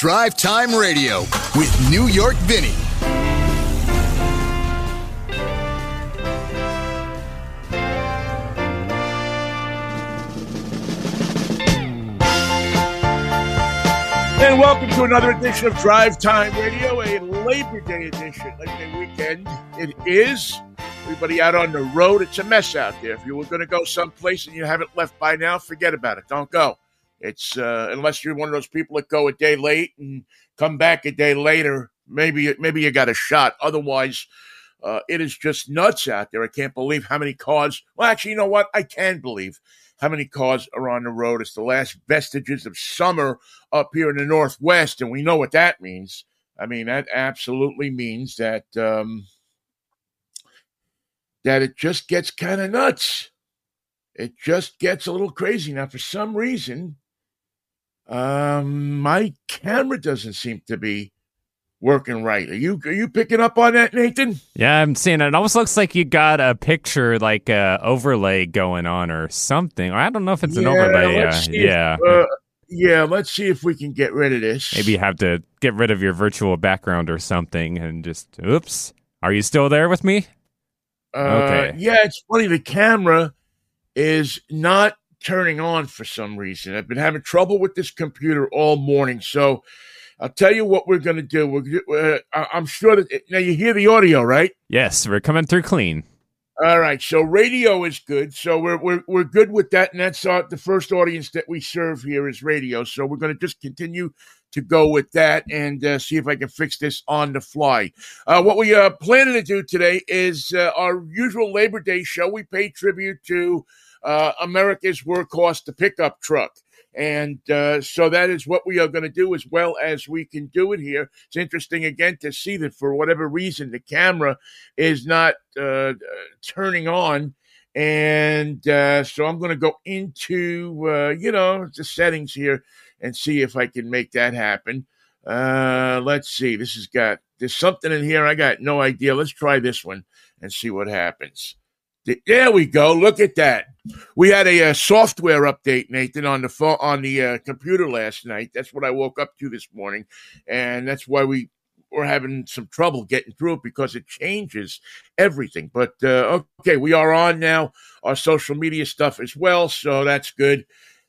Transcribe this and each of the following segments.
Drive Time Radio with New York Vinnie. And welcome to another edition of Drive Time Radio, a Labor Day edition, Labor Day weekend. It is. Everybody out on the road, it's a mess out there. If you were going to go someplace and you haven't left by now, forget about it. Don't go. It's uh, unless you're one of those people that go a day late and come back a day later. Maybe maybe you got a shot. Otherwise, uh, it is just nuts out there. I can't believe how many cars. Well, actually, you know what? I can believe how many cars are on the road. It's the last vestiges of summer up here in the Northwest, and we know what that means. I mean, that absolutely means that um, that it just gets kind of nuts. It just gets a little crazy now. For some reason, um, my camera doesn't seem to be working right. Are you are you picking up on that, Nathan? Yeah, I'm seeing it. It almost looks like you got a picture, like a overlay going on or something. I don't know if it's an overlay. Uh, see if, yeah, uh, yeah. Let's see if we can get rid of this. maybe you have to get rid of your virtual background or something, and just oops. Are you still there with me? Uh, Okay. Yeah, it's funny. The camera is not turning on for some reason. I've been having trouble with this computer all morning. So I'll tell you what we're going to do. We're, uh, I'm sure that now you hear the audio, right? Yes, we're coming through clean. All right. So radio is good. So we're we're we're good with that, and that's our, the first audience that we serve here is radio. So we're going to just continue to go with that and uh, see if I can fix this on the fly. Uh, what we are planning to do today is uh, our usual Labor Day show. We pay tribute to uh, America's workhorse, the pickup truck. And uh, so that is what we are going to do as well as we can do it here. It's interesting again to see that for whatever reason the camera is not uh, turning on. And uh, so I'm going to go into, uh, you know, the settings here and see if I can make that happen. Uh, let's see. This has got, there's something in here. I got no idea. Let's try this one and see what happens. Th- There we go. Look at that. We had a, uh software update, Nathan, on the phone on the uh, computer last night. That's what I woke up to this morning, and that's why we were having some trouble getting through it because it changes everything. But uh, okay, we are on now. Our social media stuff as well, so that's good.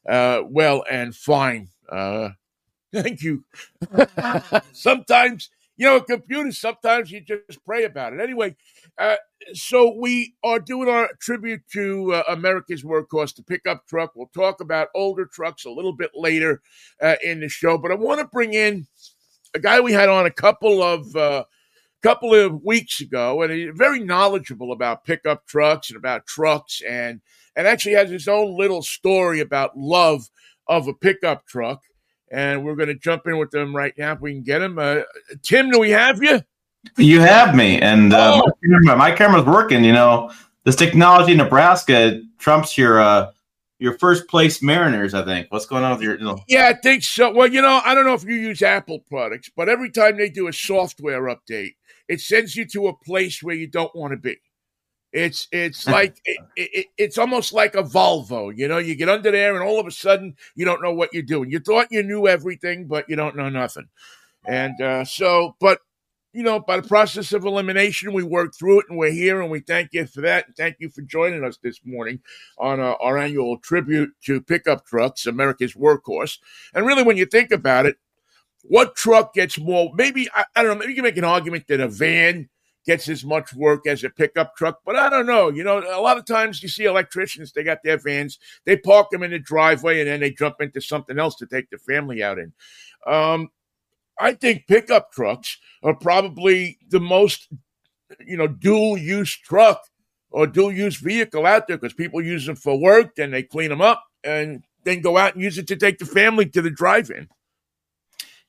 Uh, well and fine. Uh, thank you. sometimes you know, computers. Sometimes you just pray about it. Anyway, uh, so we are doing our tribute to uh, America's workhorse, the pickup truck. We'll talk about older trucks a little bit later uh, in the show, but I want to bring in a guy we had on a couple of uh, couple of weeks ago, and he's very knowledgeable about pickup trucks and about trucks, and and actually has his own little story about love of a pickup truck. And we're going to jump in with them right now if we can get them. Uh, Tim, do we have you? You have me, and uh, Oh. my, camera, my camera's working. You know, this technology in Nebraska trumps your uh, your first place Mariners. I think. What's going on with your? You know, Yeah, I think so. Well, you know, I don't know if you use Apple products, but every time they do a software update, it sends you to a place where you don't want to be. It's it's like it, it, it's almost like a Volvo. You know, you get under there, and all of a sudden, you don't know what you're doing. You thought you knew everything, but you don't know nothing. And uh, so, but you know, by the process of elimination, we worked through it, and we're here, and we thank you for that. And thank you for joining us this morning on uh, our annual tribute to pickup trucks, America's workhorse. And really, when you think about it, what truck gets more? Maybe I, I don't know. Maybe you can make an argument that a van gets as much work as a pickup truck, but I don't know. You know, a lot of times you see electricians; they got their vans, they park them in the driveway, and then they jump into something else to take the family out in. Um, I think pickup trucks are probably the most, you know, dual use truck or dual use vehicle out there because people use them for work, then they clean them up and then go out and use it to take the family to the drive-in.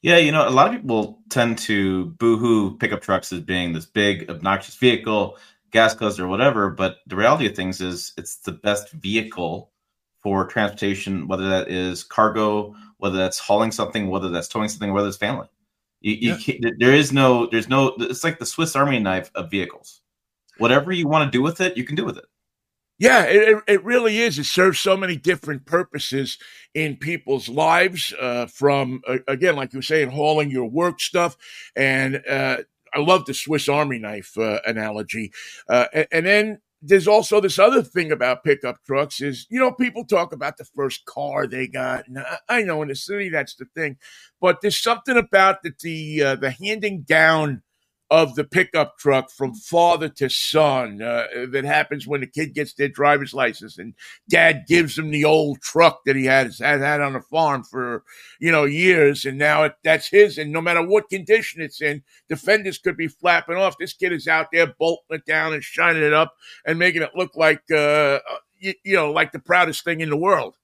Yeah, you know, a lot of people tend to boohoo pickup trucks as being this big, obnoxious vehicle, gas guzzler, or whatever. But the reality of things is, it's the best vehicle for transportation, whether that is cargo, whether that's hauling something, whether that's towing something, whether it's family. You, you Yeah. there is no, there's no. It's like the Swiss Army knife of vehicles. Whatever you want to do with it, you can do with it. Yeah, it, it really is. It serves so many different purposes in people's lives. Uh, from uh, again, like you were saying, hauling your work stuff, and uh, I love the Swiss Army knife uh, analogy. Uh, and, and, then there's also this other thing about pickup trucks is you know people talk about the first car they got. And I know in the city that's the thing, but there's something about the the, uh, the handing down of the pickup truck from father to son uh, that happens when the kid gets their driver's license and dad gives him the old truck that he has had, had on the farm for you know years. And now it, that's his. And no matter what condition it's in defenders could be flapping off. This kid is out there bolting it down and shining it up and making it look like uh, uh you, you know like the proudest thing in the world.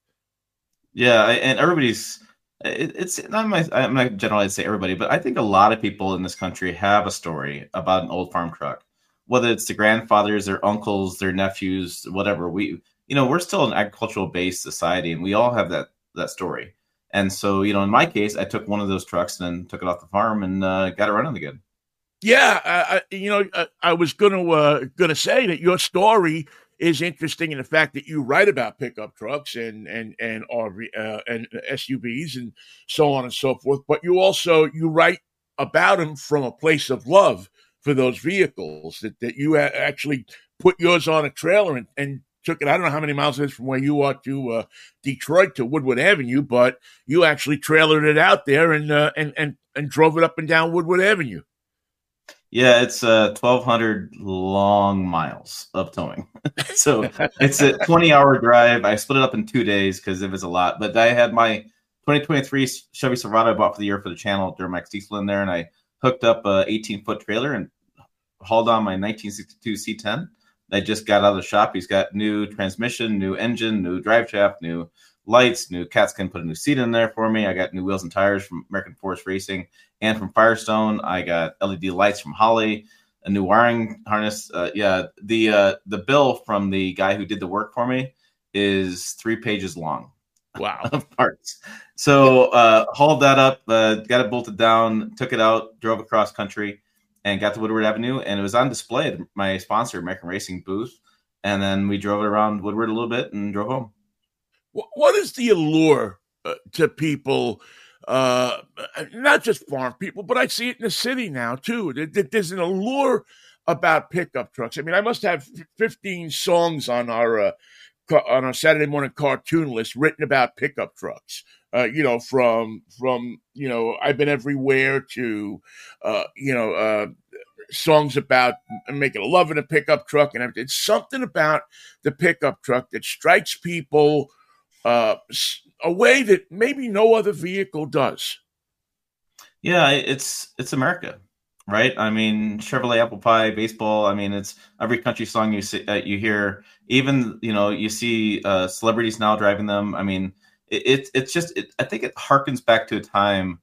Yeah and everybody's it, it's not my I'm not generally say everybody, but I think a lot of people in this country have a story about an old farm truck, whether it's the grandfathers, their uncles, their nephews, whatever. We you know we're still an agricultural based society, and we all have that that story. And so you know, in my case, I took one of those trucks and then took it off the farm and uh, got it running again. Yeah, I, you know, I, I was gonna uh, gonna say that your story is interesting in the fact that you write about pickup trucks and and and RV uh, and SUVs and so on and so forth. But you also you write about them from a place of love for those vehicles that that you actually put yours on a trailer and, and took it. I don't know how many miles it is from where you are to uh, Detroit to Woodward Avenue, but you actually trailered it out there and uh, and and and drove it up and down Woodward Avenue. Yeah, it's uh, 1,200 long miles of towing. so it's a 20 hour drive. I split it up in two days because it was a lot. But I had my 2023 Chevy Silverado I bought for the year for the channel Duramax diesel in there, and I hooked up a 18 foot trailer and hauled on my 1962 C10. I just got out of the shop. He's got new transmission, new engine, new drive shaft, new lights, new Katzkin put a new seat in there for me. I got new wheels and tires from American Forest Racing and from Firestone. I got LED lights from Holley, a new wiring harness. Uh, yeah, the uh, the bill from the guy who did the work for me is three pages long. Wow, of parts. So uh, hauled that up, uh, got it bolted down, took it out, drove across country, and got to Woodward Avenue, and it was on display at my sponsor, American Racing booth. And then we drove it around Woodward a little bit and drove home. What is the allure uh, to people? Uh, not just farm people, but I see it in the city now too. There's an allure about pickup trucks. I mean, I must have 15 songs on our uh, on our Saturday morning cartoon list written about pickup trucks. Uh, you know, from from you know, I've been everywhere to uh, you know, uh, songs about making a love in a pickup truck and everything. It's something about the pickup truck that strikes people uh, a way that maybe no other vehicle does. Yeah, it's it's America, right? I mean, Chevrolet apple pie, baseball. I mean, it's every country song you see, uh, you hear. Even you know, you see uh, celebrities now driving them. I mean, it, it it's just. It, I think it harkens back to a time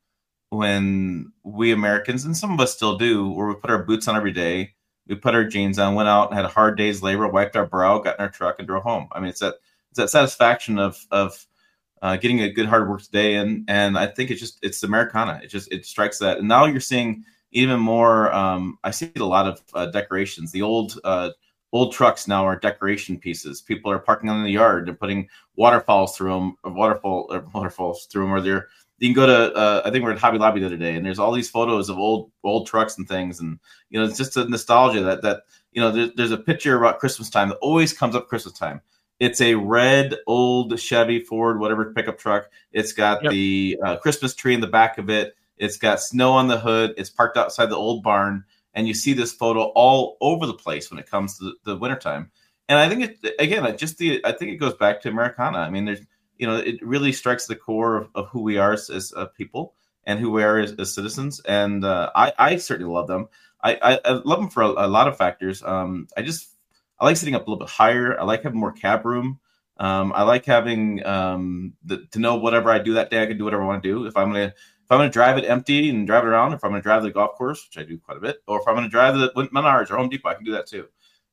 when we Americans and some of us still do, where we put our boots on every day, we put our jeans on, went out and had a hard day's labor, wiped our brow, got in our truck, and drove home. I mean, it's that it's that satisfaction of of uh, getting a good hard work today, and and I think it's just it's Americana. It just it strikes that. And now you're seeing even more. Um, I see a lot of uh, decorations. The old uh, old trucks now are decoration pieces. People are parking in the yard and putting waterfalls through them, or waterfall or waterfalls through them, or they're you can go to uh, I think we're at Hobby Lobby the other day, and there's all these photos of old old trucks and things, and you know it's just a nostalgia that that you know there, there's a picture about Christmas time that always comes up Christmas time. It's a red old Chevy Ford, whatever pickup truck. It's got yep. the uh, Christmas tree in the back of it. It's got snow on the hood. It's parked outside the old barn. And you see this photo all over the place when it comes to the, the wintertime. And I think it, again, I just the, I think it goes back to Americana. I mean, there's, you know, it really strikes the core of, of who we are as, as uh, people and who we are as, as citizens. And uh, I, I certainly love them. I, I, I love them for a, a lot of factors. Um, I just I like sitting up a little bit higher. I like having more cab room. Um, I like having um, the, to know whatever I do that day, I can do whatever I want to do. If I'm gonna if I'm gonna drive it empty and drive it around, if I'm gonna drive the golf course, which I do quite a bit, or if I'm gonna drive the Menards or Home Depot, I can do that too.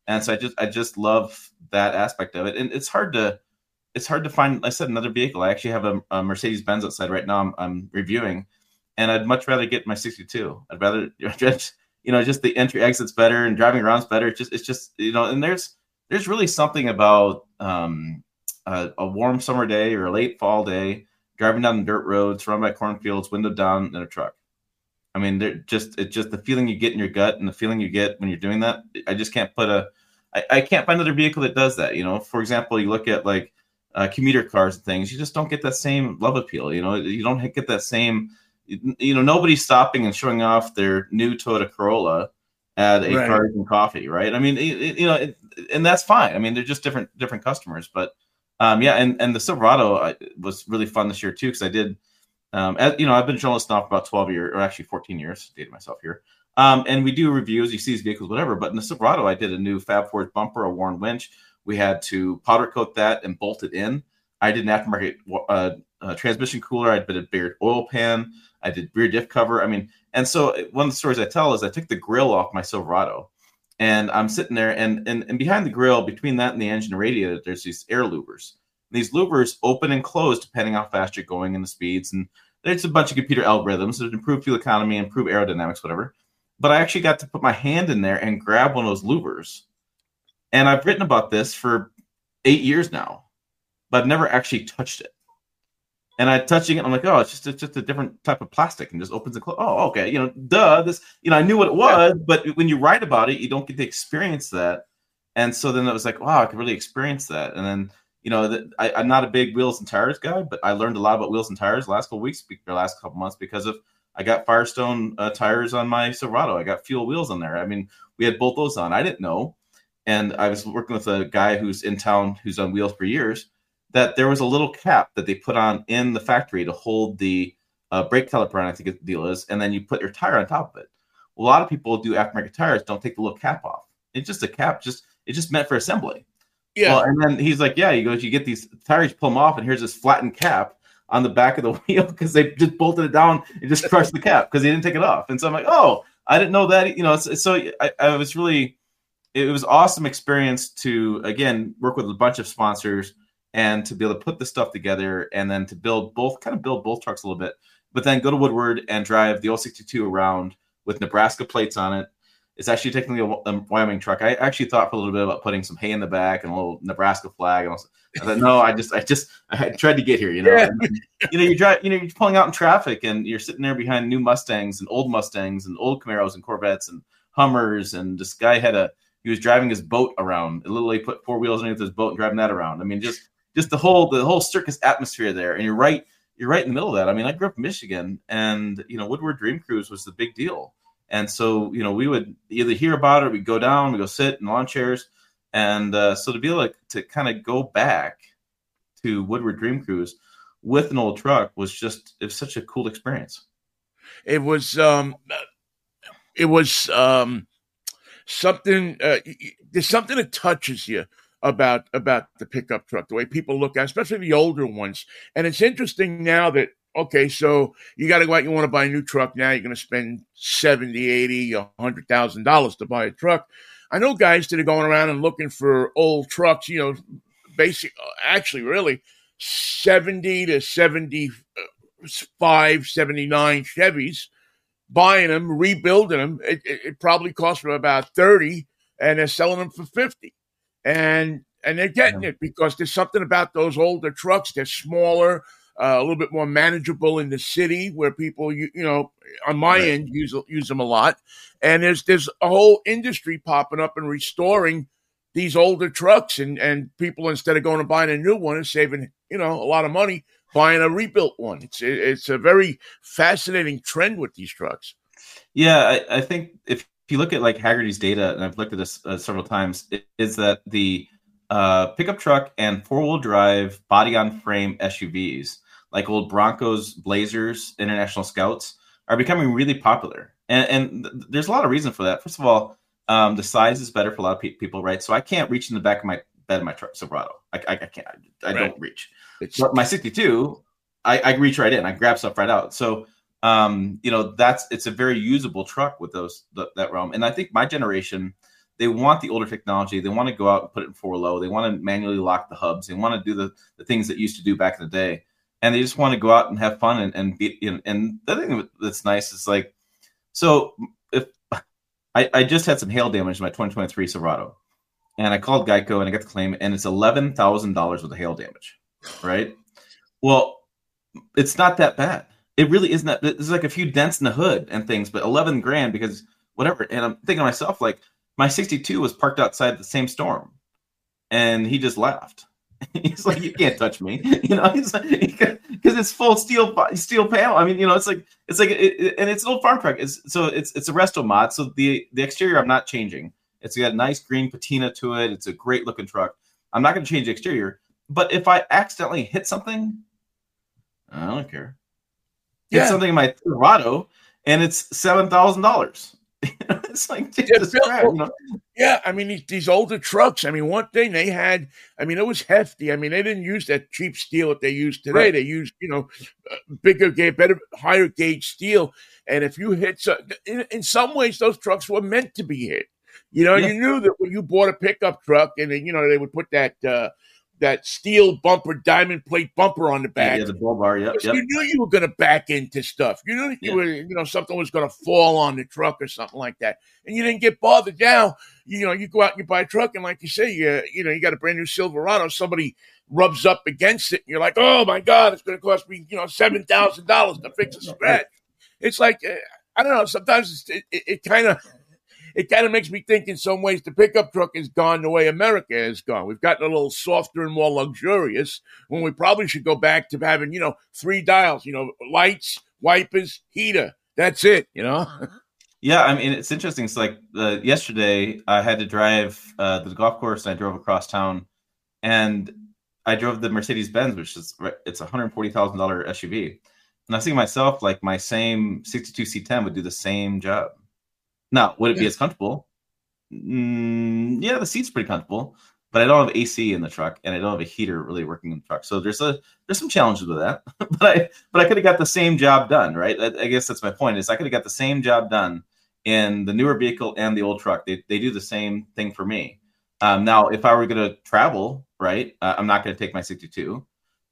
And so I just I just love that aspect of it. And it's hard to it's hard to find. I said another vehicle. I actually have a, a Mercedes Benz outside right now. I'm, I'm, reviewing, and I'd much rather get my 62. I'd rather you know, just the entry exit's better and driving around's better. It's just, it's just, you know, and there's, there's really something about um, a, a, warm summer day or a late fall day, driving down the dirt roads, surrounded by cornfields, window down in a truck. I mean, they're just it's just the feeling you get in your gut and the feeling you get when you're doing that. I just can't put a I, I can't find another vehicle that does that. You know, for example, you look at like uh, commuter cars and things, you just don't get that same love appeal. You know, you don't get that same. You know, nobody's stopping and showing off their new Toyota Corolla at a right. Cars and Coffee, right? I mean, it, you know, it, and that's fine. I mean, they're just different different customers, but um, yeah, and and the Silverado I, was really fun this year too because I did. Um, as, you know, I've been a journalist now for about 12 years, or actually 14 years, dated myself here. Um, and we do reviews, you see these vehicles, whatever. But in the Silverado, I did a new Fab Fours bumper, a Warn winch, we had to powder coat that and bolt it in. I did an aftermarket uh, uh, transmission cooler. I did a bigger oil pan. I did rear diff cover. I mean, and so one of the stories I tell is I took the grill off my Silverado, and I'm sitting there, and and, and behind the grill, between that and the engine radiator, there's these air louvers. And these louvers open and close depending how fast you're going and the speeds, and there's a bunch of computer algorithms that improve fuel economy, improve aerodynamics, whatever. But I actually got to put my hand in there and grab one of those louvers and I've written about this for eight years now, but I've never actually touched it. And I touching it, I'm like, oh, it's just it's just a different type of plastic, and just opens and closes. Oh, okay, you know, duh. This, you know, I knew what it was, yeah. but when you write about it, you don't get to experience that. And so then it was like, wow, I could really experience that. And then, you know, the, I, am not a big wheels and tires guy, but I learned a lot about wheels and tires last couple weeks, the last couple months, because of I got Firestone uh, tires on my Silverado. I got fuel wheels on there. I mean, we had both those on. I didn't know and I was working with a guy who's in town who's on wheels for years, that there was a little cap that they put on in the factory to hold the uh, brake caliper on, I think the deal is, and then you put your tire on top of it. Well, a lot of people do aftermarket tires, don't take the little cap off. It's just a cap, just it's just meant for assembly. Yeah. Well, and then he's like, yeah, he goes, you get these tires, you pull them off, and here's this flattened cap on the back of the wheel because they just bolted it down and just crushed the cap because they didn't take it off. And so I'm like, oh, I didn't know that. You know, so I, I was really it was awesome experience to again work with a bunch of sponsors and to be able to put the stuff together and then to build both kind of build both trucks a little bit but then go to woodward and drive the 062 around with nebraska plates on it it's actually technically a, wyoming truck i actually thought for a little bit about putting some hay in the back and a little nebraska flag and I thought, no, I just, I just, I tried to get here, you know. Yeah. And, you know, you drive, you know, you're pulling out in traffic, and you're sitting there behind new Mustangs and old Mustangs and old Camaros and Corvettes and Hummers, and this guy had a he was driving his boat around. Literally put four wheels underneath his boat and driving that around. I mean, just just the whole the whole circus atmosphere there. And you're right, you're right in the middle of that. I mean, I grew up in Michigan, and you know, Woodward Dream Cruise was the big deal. And so, you know, we would either hear about it, we'd go down, we go sit in lawn chairs, and uh, so to be able to, to kind of go back to Woodward Dream Cruise with an old truck was just it was such a cool experience. It was um, it was um, something uh, there's something that touches you about about the pickup truck the way people look at especially the older ones and it's interesting now that okay so you got to go out you want to buy a new truck now you're going to spend 70 80 100 thousand dollars to buy a truck i know guys that are going around and looking for old trucks you know basic actually really 70 to 75 79 chevys buying them, rebuilding them. It, it, it probably cost them about 30 and they're selling them for 50. And and they're getting yeah. it because there's something about those older trucks. They're smaller, uh, a little bit more manageable in the city where people, you, you know, on my right. end use use them a lot. And there's there's a whole industry popping up and restoring these older trucks, and and people instead of going and buying a new one and saving you know a lot of money, buying a rebuilt one. It's it's a very fascinating trend with these trucks. Yeah, I, I think if you look at like Hagerty's data, and I've looked at this uh, several times, it, is that the uh, pickup truck and four wheel drive body on frame SUVs, like old Broncos, Blazers, International Scouts, are becoming really popular. And, and th- there's a lot of reason for that. First of all, um, the size is better for a lot of pe- people, right? So I can't reach in the back of my bed of my truck Silverado. I, I, I can't. I, I right. don't reach. But my 62, I, I reach right in. I grab stuff right out. So um, you know, that's it's a very usable truck with those that realm. And I think my generation, they want the older technology. They want to go out and put it in four low. They want to manually lock the hubs. They want to do the, the things that used to do back in the day. And they just want to go out and have fun and, and be you know, and the thing that's nice is like so if I, I just had some hail damage in my 2023 Silverado and I called Geico and I got the claim, and it's eleven thousand dollars with the hail damage, right? Well, it's not that bad. It really isn't that. There's like a few dents in the hood and things, but eleven grand because whatever. And I'm thinking to myself, like my 62 was parked outside the same storm, and he just laughed. he's like, "You can't touch me," you know. He's like, because it's full steel steel panel. I mean, you know, it's like it's like, it, it, and it's an old farm truck. It's so it's it's a resto mod. So the the exterior I'm not changing. It's got a nice green patina to it. It's a great looking truck. I'm not going to change the exterior. But if I accidentally hit something, I don't care. Yeah. something in my Silverado, and it's seven thousand dollars. it's like Jesus yeah, you know? yeah, I mean these, these, older trucks. I mean, one thing they had. I mean, it was hefty. I mean, they didn't use that cheap steel that they use today. Right. They used you know uh, bigger gauge, better, higher gauge steel. And if you hit, so, in, in some ways, those trucks were meant to be hit. You know, yeah. you knew that when you bought a pickup truck, and you know they would put that. Uh, that steel bumper, diamond plate bumper on the back. Yeah, the bull bar. Yep, yep. You knew you were going to back into stuff. You knew you yeah. were, you know, something was going to fall on the truck or something like that, and you didn't get bothered. Now, you know, you go out and you buy a truck, and like you say, you you know, you got a brand new Silverado. Somebody rubs up against it, and you're like, oh my god, it's going to cost me, you know, seven thousand dollars to fix a scratch. It's like uh, I don't know. Sometimes it, it, it kind of it kind of makes me think in some ways the pickup truck has gone the way America has gone. We've gotten a little softer and more luxurious when we probably should go back to having, you know, three dials, you know, lights, wipers, heater. That's it, you know? Yeah, I mean, it's interesting. It's like uh, yesterday I had to drive uh, the golf course and I drove across town and I drove the Mercedes Benz, which is it's a hundred forty thousand dollar SUV, and I was thinking myself like my same sixty two C10 would do the same job. Now, would it be as comfortable? Mm, yeah, the seat's pretty comfortable, but I don't have AC in the truck, and I don't have a heater really working in the truck. So there's a there's some challenges with that. but I but I could have got the same job done, right? I, I guess that's my point. Is I could have got the same job done in the newer vehicle and the old truck. They they do the same thing for me. Um, now, if I were going to travel, right, uh, I'm not going to take my 62,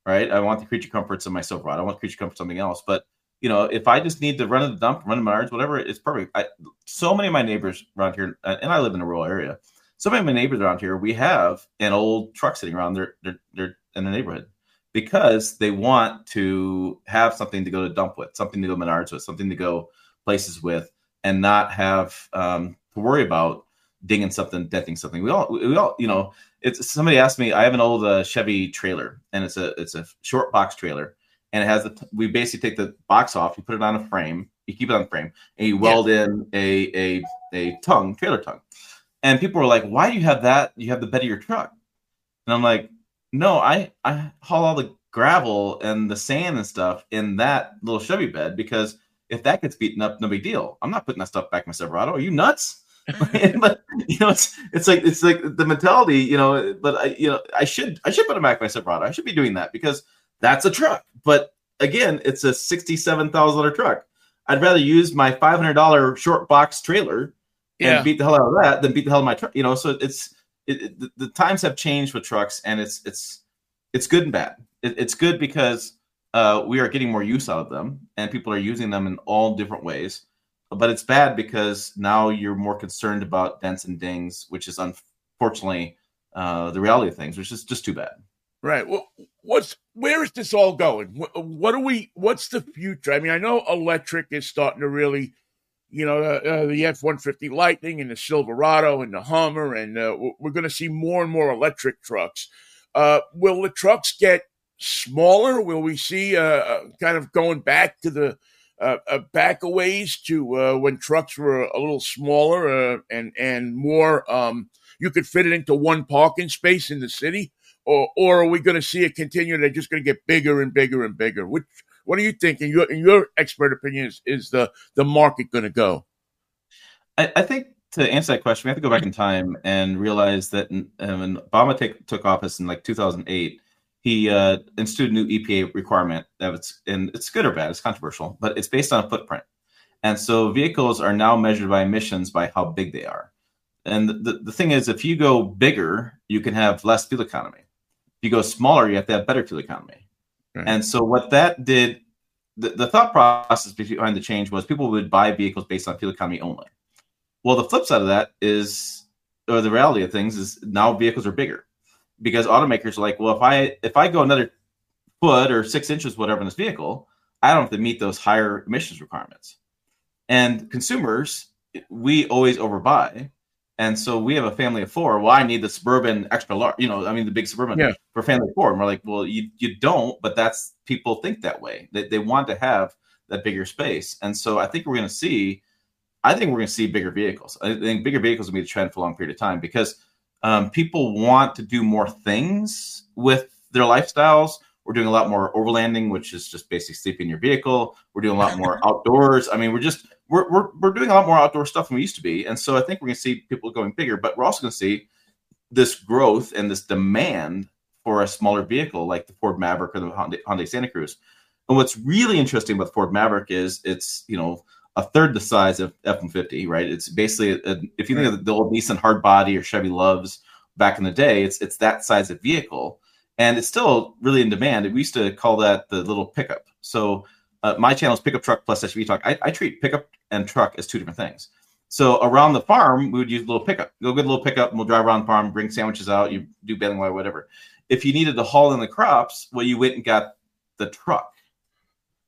right? I want the creature comforts of my Silverado. I want creature comforts something else, but you know, if I just need to run to the dump, run to Menards, whatever, it's perfect. I, so many of my neighbors around here, and I live in a rural area. So many of my neighbors around here, we have an old truck sitting around their, their, their in the neighborhood because they want to have something to go to dump with, something to go Menards with, something to go places with, and not have um, to worry about dinging something, denting something. We all, we all, you know, it's somebody asked me. I have an old uh, Chevy trailer, and it's a it's a short box trailer and it has the we basically take the box off, you put it on a frame, you keep it on frame, and you weld yeah. in a a a tongue, trailer tongue. And people were like, "Why do you have that? You have the bed of your truck." And I'm like, "No, I I haul all the gravel and the sand and stuff in that little Chevy bed because if that gets beaten up, no big deal. I'm not putting that stuff back in my Silverado. Are you nuts?" but you know, it's it's like it's like the mentality, you know. But I, you know, I should I should put it back in my Silverado. I should be doing that because that's a truck. But again, it's a sixty-seven thousand dollar truck. I'd rather use my five hundred dollar short box trailer and yeah. beat the hell out of that than beat the hell out of my truck. You know, so it's it, it, the, the, times have changed with trucks, and it's it's it's good and bad. It, it's good because uh, we are getting more use out of them, and people are using them in all different ways. But it's bad because now you're more concerned about dents and dings, which is unfortunately uh, the reality of things, which is just too bad. Right. Well, what's where is this all going? What, are we? What's the future? I mean, I know electric is starting to really, you know, uh, uh, the F one fifty Lightning and the Silverado and the Hummer, and uh, we're going to see more and more electric trucks. Uh, will the trucks get smaller? Will we see uh, uh, kind of going back to the back a ways to when trucks were a little smaller and and more? Um, you could fit it into one parking space in the city or or are we going to see it continue? They're just going to get bigger and bigger and bigger. Which what are you thinking? Your in your expert opinion is, is the the market going to go? I, I, think to answer that question, we have to go back in time and realize that when Obama take, took office in like 2008, he uh, instituted a new EPA requirement that it's and it's good or bad, it's controversial, but it's based on a footprint. And so vehicles are now measured by emissions by how big they are. And the, the thing is, if you go bigger, you can have less fuel economy you go smaller, you have to have better fuel economy. Right. And so what that did, the, the thought process behind the change was people would buy vehicles based on fuel economy only. Well, the flip side of that is or the reality of things is now vehicles are bigger because automakers are like, well, if I if I go another foot or six inches, whatever in this vehicle, I don't have to meet those higher emissions requirements. And consumers, we always overbuy. And so we have a family of four. Well, I need the suburban extra large, you know, I mean the big suburban Yeah. for family of four. And we're like, well, you you don't, but that's people think that way. They they want to have that bigger space. And so I think we're gonna see I think we're gonna see bigger vehicles. I think bigger vehicles will be the trend for a long period of time because um, people want to do more things with their lifestyles. We're doing a lot more overlanding, which is just basically sleeping in your vehicle. We're doing a lot more outdoors. I mean, we're just we're, we're we're doing a lot more outdoor stuff than we used to be, and so I think we're going to see people going bigger. But we're also going to see this growth and this demand for a smaller vehicle like the Ford Maverick or the Hyundai, Hyundai Santa Cruz. And what's really interesting about the Ford Maverick is it's you know a third the size of F-150, right? It's basically a, if you think of the old Nissan hardbody or Chevy LUVs back in the day, it's it's that size of vehicle, and it's still really in demand. We used to call that the little pickup. So uh, my channel is Pickup Truck plus SUV Talk. I, I treat pickup and truck as two different things. So around the farm, we would use a little pickup. Go get a little pickup, and we'll drive around the farm, bring sandwiches out. You do baling wire, whatever. If you needed to haul in the crops, well, you went and got the truck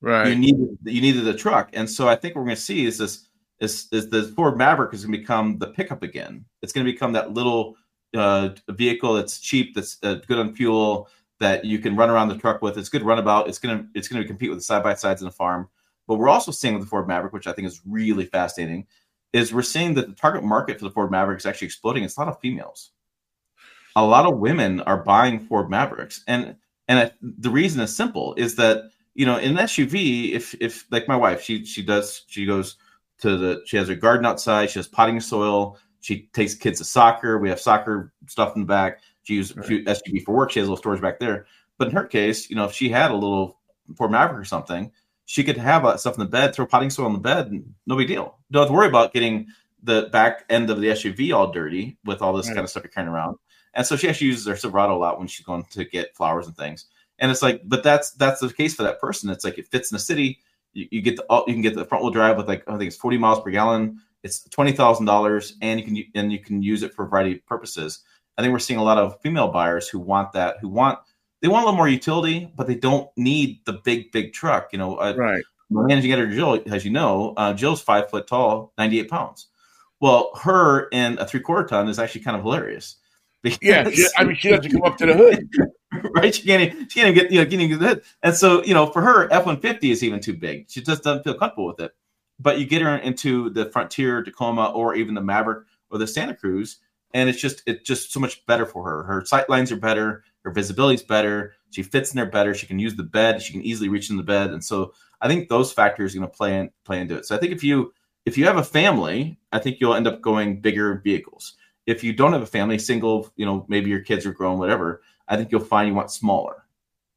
you Right. needed you needed the truck, and so I think what we're going to see is this is is the Ford Maverick is going to become the pickup again. It's going to become that little uh, vehicle that's cheap, that's uh, good on fuel, that you can run around the truck with. It's good runabout. It's to it's to compete with the side by sides in the farm. But we're also seeing with the Ford Maverick, which I think is really fascinating, is we're seeing that the target market for the Ford Maverick is actually exploding. It's a lot of females. A lot of women are buying Ford Mavericks, and and I, the reason is simple: is that you know, in an SUV, if if like my wife, she she does she goes to the she has her garden outside, she has potting soil, she takes kids to soccer, we have soccer stuff in the back. She uses a few SUV for work, she has a little storage back there. But in her case, you know, if she had a little Ford Maverick or something, she could have that stuff in the bed, throw potting soil in the bed, and no big deal. Don't have to worry about getting the back end of the SUV all dirty with all this Right. kind of stuff you're carrying around. And so she actually uses her Silverado a lot when she's going to get flowers and things and it's like but that's that's the case for that person it's like it fits in the city you, you get the all- you can get the front wheel drive with like i think it's 40 miles per gallon it's $20000 and you can and you can use it for a variety of purposes i think we're seeing a lot of female buyers who want that who want they want a little more utility but they don't need the big big truck you know uh, Right. managing editor Jill, as you know, uh, Jill's five foot tall, ninety eight pounds. Well, her in a three quarter ton is actually kind of hilarious. Yeah. She- I mean, she doesn't come up to the hood. right? She can't even, she can't even get you know getting the hood. And so you know for her F one fifty is even too big. She just doesn't feel comfortable with it. But you get her into the Frontier, Tacoma, or even the Maverick or the Santa Cruz, and it's just it's just so much better for her. Her sight lines are better, her visibility is better. She fits in there better. She can use the bed. She can easily reach in the bed, and so I think those factors are going to play in, play into it. So I think if you if you have a family, I think you'll end up going bigger vehicles. If you don't have a family, single, you know, maybe your kids are grown, whatever. I think you'll find you want smaller.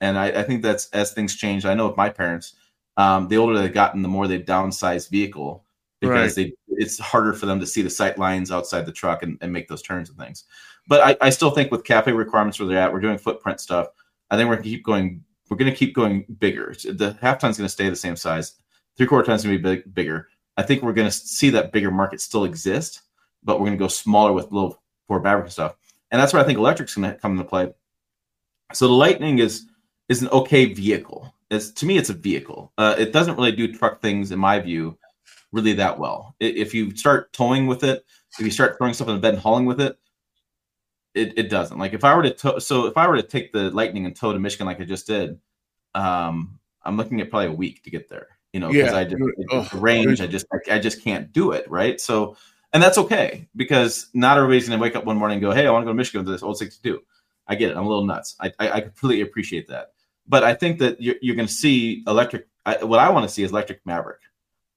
And I, I think that's as things change. I know with my parents, um, the older they've gotten, the more they've downsized vehicle because they it's harder for them to see the sight lines outside the truck and, and make those turns and things. But I, I still think with CAFE requirements where they're at, we're doing footprint stuff. I think we're gonna keep going. We're to keep going bigger. The half ton's going to stay the same size. Three quarter ton's going to be big, bigger. I think we're going to see that bigger market still exist, but we're going to go smaller with little Ford Maverick stuff. And that's where I think electric's going to come into play. So the Lightning is is an okay vehicle. It's to me, it's a vehicle. Uh, it doesn't really do truck things, in my view, really that well. If you start towing with it, if you start throwing stuff in the bed and hauling with it, it, it doesn't. Like if I were to tow, so if I were to take the Lightning and tow to Michigan like I just did, um, I'm looking at probably a week to get there. You know, because Yeah. I just Oh, range, I just I, I just can't do it. Right. So, and that's okay because not everybody's going to wake up one morning and go, "Hey, I want to go to Michigan with this old 62." I get it. I'm a little nuts. I I, I completely appreciate that. But I think that you're, you're going to see electric. I, what I want to see is electric Maverick.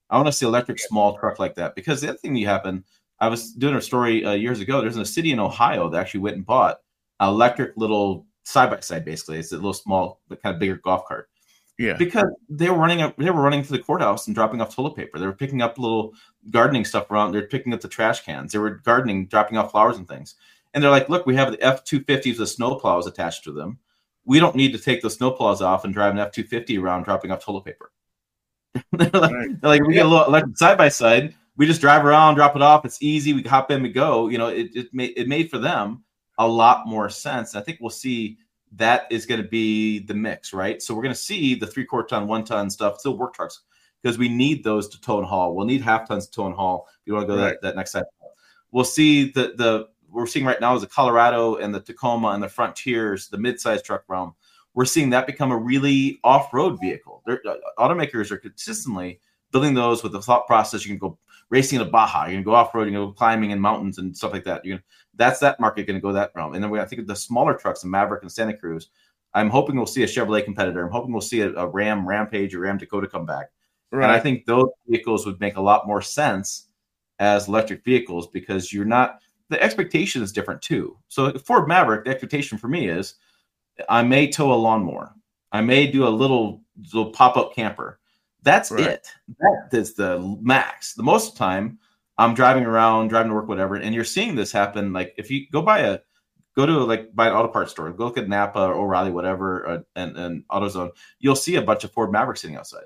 I want to see electric small truck like that because the other thing that happened. I was doing a story uh, years ago. There's a city in Ohio that actually went and bought an electric little side by side. Basically, it's a little small, but kind of bigger golf cart Yeah. because they were running up they were running to the courthouse and dropping off toilet paper they were picking up little gardening stuff around they're picking up the trash cans they were gardening dropping off flowers and things and they're like look we have the f-250s with snow plows attached to them we don't need to take the snow plows off and drive an f-250 around dropping off toilet paper they're, like, Right. they're like we get a little electric side by side we just drive around, drop it off. It's easy. We hop in, we go. You know, it it made it made for them a lot more sense. I think we'll see that is going to be the mix, right? So we're going to see the three quarter ton, one ton stuff still work trucks because we need those to tow and haul. We'll need half tons to tow and haul. If you want to go right. that, that next side, we'll see the the we're seeing right now is the Colorado and the Tacoma and the Frontiers, the mid-sized truck realm. We're seeing that become a really off-road vehicle. They're, uh, automakers are consistently building those with the thought process. You can go racing in a Baja, you can go off-road, you can go climbing in mountains and stuff like that. You can, that's that market going to go that realm. And then we, I think the smaller trucks, the Maverick and Santa Cruz. I'm hoping we'll see a Chevrolet competitor. I'm hoping we'll see a, a Ram Rampage or Ram Dakota come back. Right. And I think those vehicles would make a lot more sense as electric vehicles because you're not the expectation is different too. So Ford Maverick, the expectation for me is I may tow a lawnmower. I may do a little little pop-up camper. That's right. it. That is the max. The most of the time I'm driving around, driving to work, whatever, and you're seeing this happen. Like if you go buy a go to like buy an auto parts store, go look at Napa or O'Reilly, whatever, uh, and, and AutoZone, you'll see a bunch of Ford Mavericks sitting outside.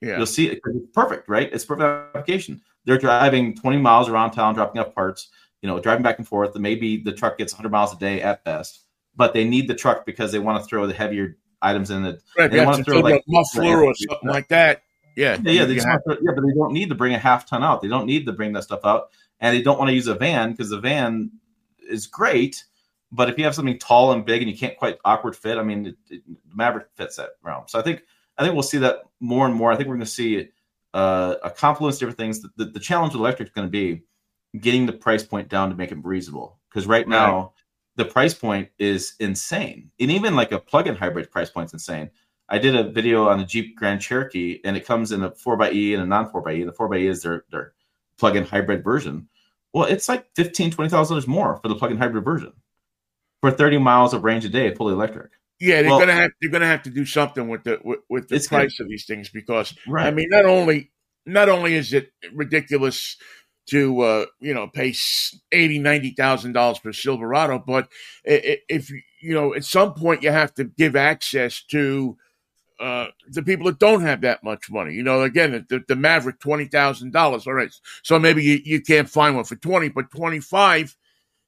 Yeah. You'll see it. Perfect, right? It's perfect application. They're driving 20 miles around town, dropping off parts you know, driving back and forth. Maybe the truck gets 100 miles a day at best, but they need the truck because they want to throw the heavier items in it. Right, they want to throw like muffler or something like that. Yeah, yeah, yeah. They just to, yeah, but they don't need to bring a half ton out. They don't need to bring that stuff out, and they don't want to use a van because the van is great. But if you have something tall and big and you can't quite awkward fit, I mean, it, it, Maverick fits that realm. So I think I think we'll see that more and more. I think we're going to see uh, a confluence of different things. The, the, the challenge with electric is going to be getting the price point down to make it reasonable. Because right, right now, the price point is insane. And even like a plug-in hybrid price point is insane. I did a video on the Jeep Grand Cherokee, and it comes in a 4xE and a non 4xE. The 4xE is their, their plug-in hybrid version. Well, it's like fifteen, twenty thousand dollars more for the plug-in hybrid version for 30 miles of range a day, fully electric. Yeah, they're well, gonna have they're gonna have to do something with the with, with the price good. of these things because right. I mean, not only not only is it ridiculous to uh, you know pay eighty ninety thousand dollars for Silverado, but if you know at some point you have to give access to uh, the people that don't have that much money. You know, again, the, the Maverick twenty thousand dollars. All right, so maybe you, you can't find one for twenty, but twenty five.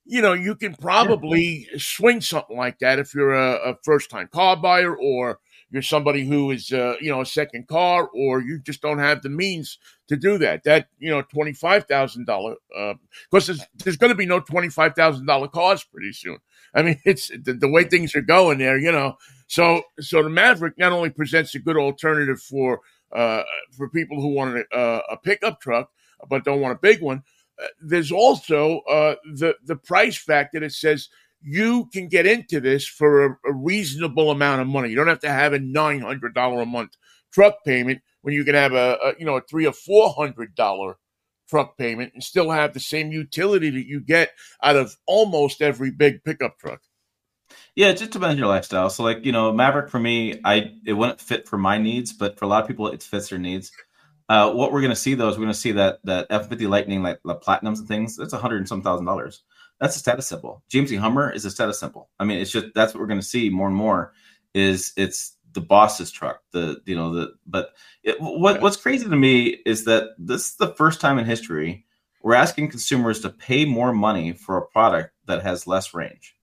You know, you can probably yeah. swing something like that if you're a, a first time car buyer or you're somebody who is uh, you know a second car or you just don't have the means to do that. That you know $25000 uh, because there's, there's going to be no $25000 cars pretty soon. I mean it's the, the, way things are going there you know. So so the maverick not only presents a good alternative for uh, for people who want a, a pickup truck but don't want a big one uh, there's also uh, the the price factor that it says you can get into this for a, a reasonable amount of money. You don't have to have a nine hundred dollar a month truck payment when you can have a, a you know a three or four hundred dollar truck payment and still have the same utility that you get out of almost every big pickup truck. Yeah, it just depends on your lifestyle. So, like you know, Maverick for me, I it wouldn't fit for my needs, but for a lot of people, it fits their needs. Uh, what we're going to see though is we're going to see that that F fifty Lightning, like the platinums and things, that's a hundred and some thousand dollars. That's a status symbol. GMC Hummer is a status symbol. I mean, it's just that's what we're going to see more and more. Is it's the boss's truck. The you know the but it, what what's crazy to me is that this is the first time in history we're asking consumers to pay more money for a product that has less range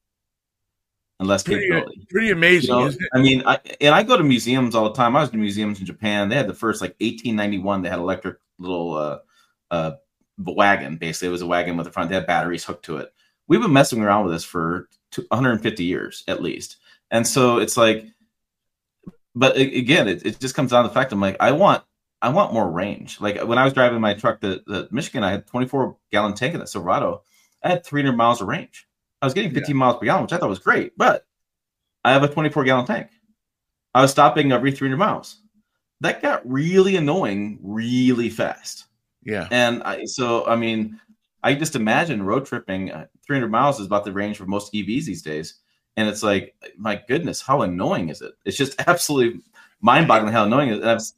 and less pretty, capability. Pretty amazing, you know, I mean, I, and I go to museums all the time. I was in museums in Japan. They had the first like 1891. They had electric little uh, uh, wagon. Basically, it was a wagon with the front. They had batteries hooked to it we've been messing around with this for 150 years at least. And so it's like, but again, it, it just comes down to the fact I'm like, I want, I want more range. Like when I was driving my truck to, to Michigan, I had 24 gallon tank in the Silverado. I had 300 miles of range. I was getting 15 yeah. miles per gallon, which I thought was great, but I have a 24 gallon tank. I was stopping every 300 miles. That got really annoying really fast. Yeah. And I, so, I mean, I just imagine road tripping uh, 300 miles is about the range for most EVs these days. And it's like, my goodness, how annoying is it? It's just absolutely mind boggling how annoying it is. And I was,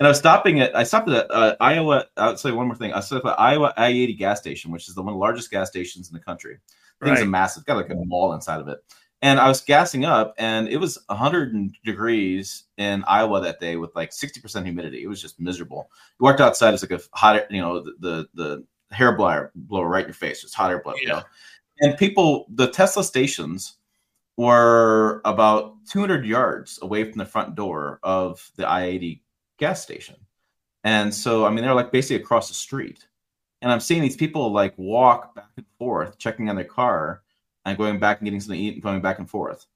and I was stopping at, I stopped at uh, Iowa. I'll say one more thing. I stopped at Iowa I 80 gas station, which is the one of the largest gas stations in the country. Things right. are massive, got like a mall inside of it. And I was gassing up, and it was 100 degrees in Iowa that day with like 60% humidity. It was just miserable. You walked outside, it's like a hot, you know, the the, the hair blower blower right in your face. It's hot air blower. Yeah. You know? And people, the Tesla stations were about 200 yards away from the front door of the I 80 gas station. And so, I mean, they're like basically across the street. And I'm seeing these people like walk back and forth, checking on their car and going back and getting something to eat and going back and forth.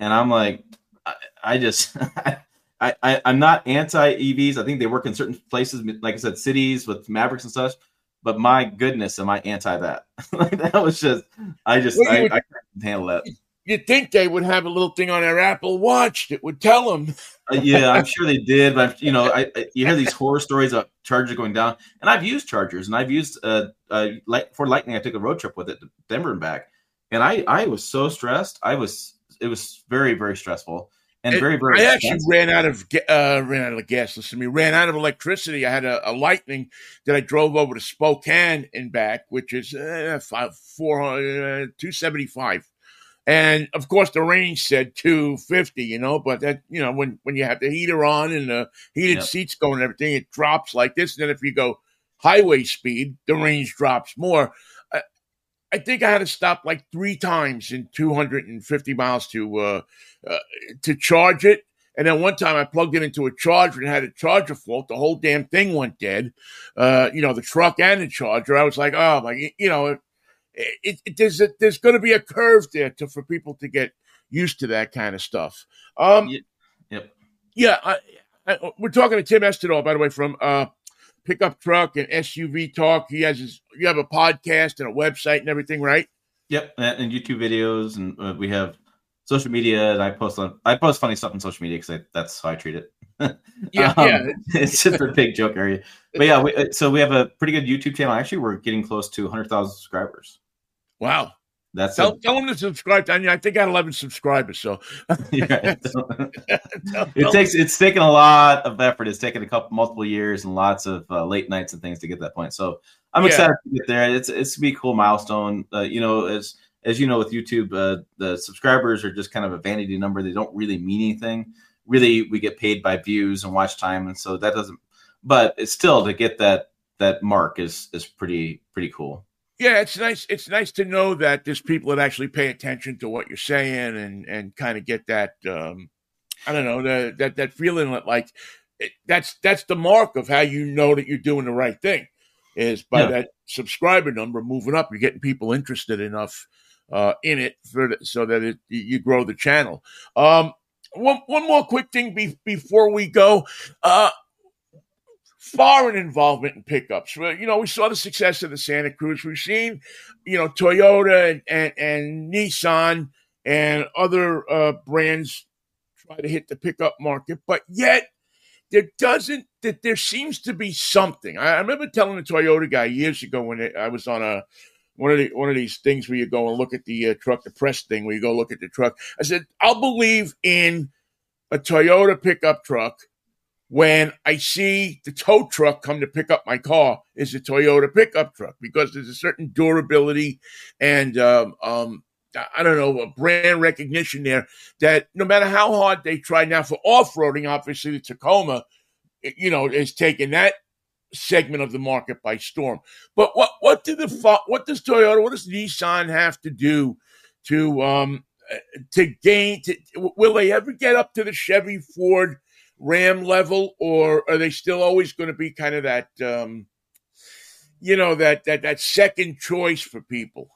And I'm like, I, I just, I, I, I'm not anti EVs. I think they work in certain places, like I said, cities with Mavericks and stuff. But my goodness, am I anti that? like that was just, I just, well, I, would, I couldn't handle that you'd think they would have a little thing on their Apple Watch that would tell them. uh, yeah, I'm sure they did, but you know, I, I, you hear these horror stories of chargers going down, and I've used chargers, and I've used uh, uh, light for Lightning. I took a road trip with it to Denver and back, and I, I was so stressed. I was, it was very, very stressful. And very, very. I expensive. actually ran out of uh, ran out of gas. Listen to me, ran out of electricity. I had a, a Lightning that I drove over to Spokane and back, which is uh, five, four, uh, two seventy five and of course, the range said 250, you know, but that, you know, when, when you have the heater on and the heated yep. seats going and everything, it drops like this. And then if you go highway speed, the range drops more. I, think I had to stop like three times in 250 miles to, uh, uh, to charge it. And then one time I plugged it into a charger and had a charger fault. The whole damn thing went dead. Uh, you know, the truck and the charger. I was like, oh my, you know, it, it, there's a, there's going to be a curve there to, for people to get used to that kind of stuff. Um, yep. Yeah, I, I, we're talking to Tim Esterdahl, by the way, from uh, Pickup Truck and SUV Talk. He has his, you have a podcast and a website and everything, right? Yep, and YouTube videos, and uh, we have social media. And I post on I post funny stuff on social media because that's how I treat it. yeah, um, yeah, it's just a big joke area. But yeah, we, uh, so we have a pretty good YouTube channel. Actually, we're getting close to 100,000 subscribers. Wow. That's tell, a, tell them to subscribe. I, mean, I think I got 11 subscribers. So yeah, it takes it's taken a lot of effort. It's taken a couple multiple years and lots of uh, late nights and things to get that point. So I'm yeah. excited to get there. It's it's to be a cool milestone. Uh, you know, as as you know with YouTube, uh, the subscribers are just kind of a vanity number. They don't really mean anything. Really, we get paid by views and watch time, and so that doesn't. But it's still to get that that mark is is pretty pretty cool yeah, it's nice. It's nice to know that there's people that actually pay attention to what you're saying and and kind of get that. Um, I don't know the, that that feeling that like it, that's that's the mark of how you know that you're doing the right thing is by yeah. that subscriber number moving up. You're getting people interested enough uh, in it for the, so that it, you grow the channel. Um, one one more quick thing be, before we go. Uh, foreign involvement in pickups. You know, we saw the success of the Santa Cruz. We've seen, you know, Toyota and, and, and Nissan and other uh, brands try to hit the pickup market, but yet there doesn't. That there seems to be something. I, I remember telling the Toyota guy years ago when it, I was on a one of the one of these things where you go and look at the uh, truck, the press thing where you go look at the truck. I said I'll believe in a Toyota pickup truck when I see the tow truck come to pick up my car is a Toyota pickup truck because there's a certain durability and um, um, I don't know a brand recognition there that no matter how hard they try now for off roading, obviously the Tacoma, you know, is taking that segment of the market by storm. But what what do the what does Toyota, what does Nissan have to do to um to gain? To, will they ever get up to the Chevy Ford? Ram level, or are they still always going to be kind of that, um, you know, that that that second choice for people?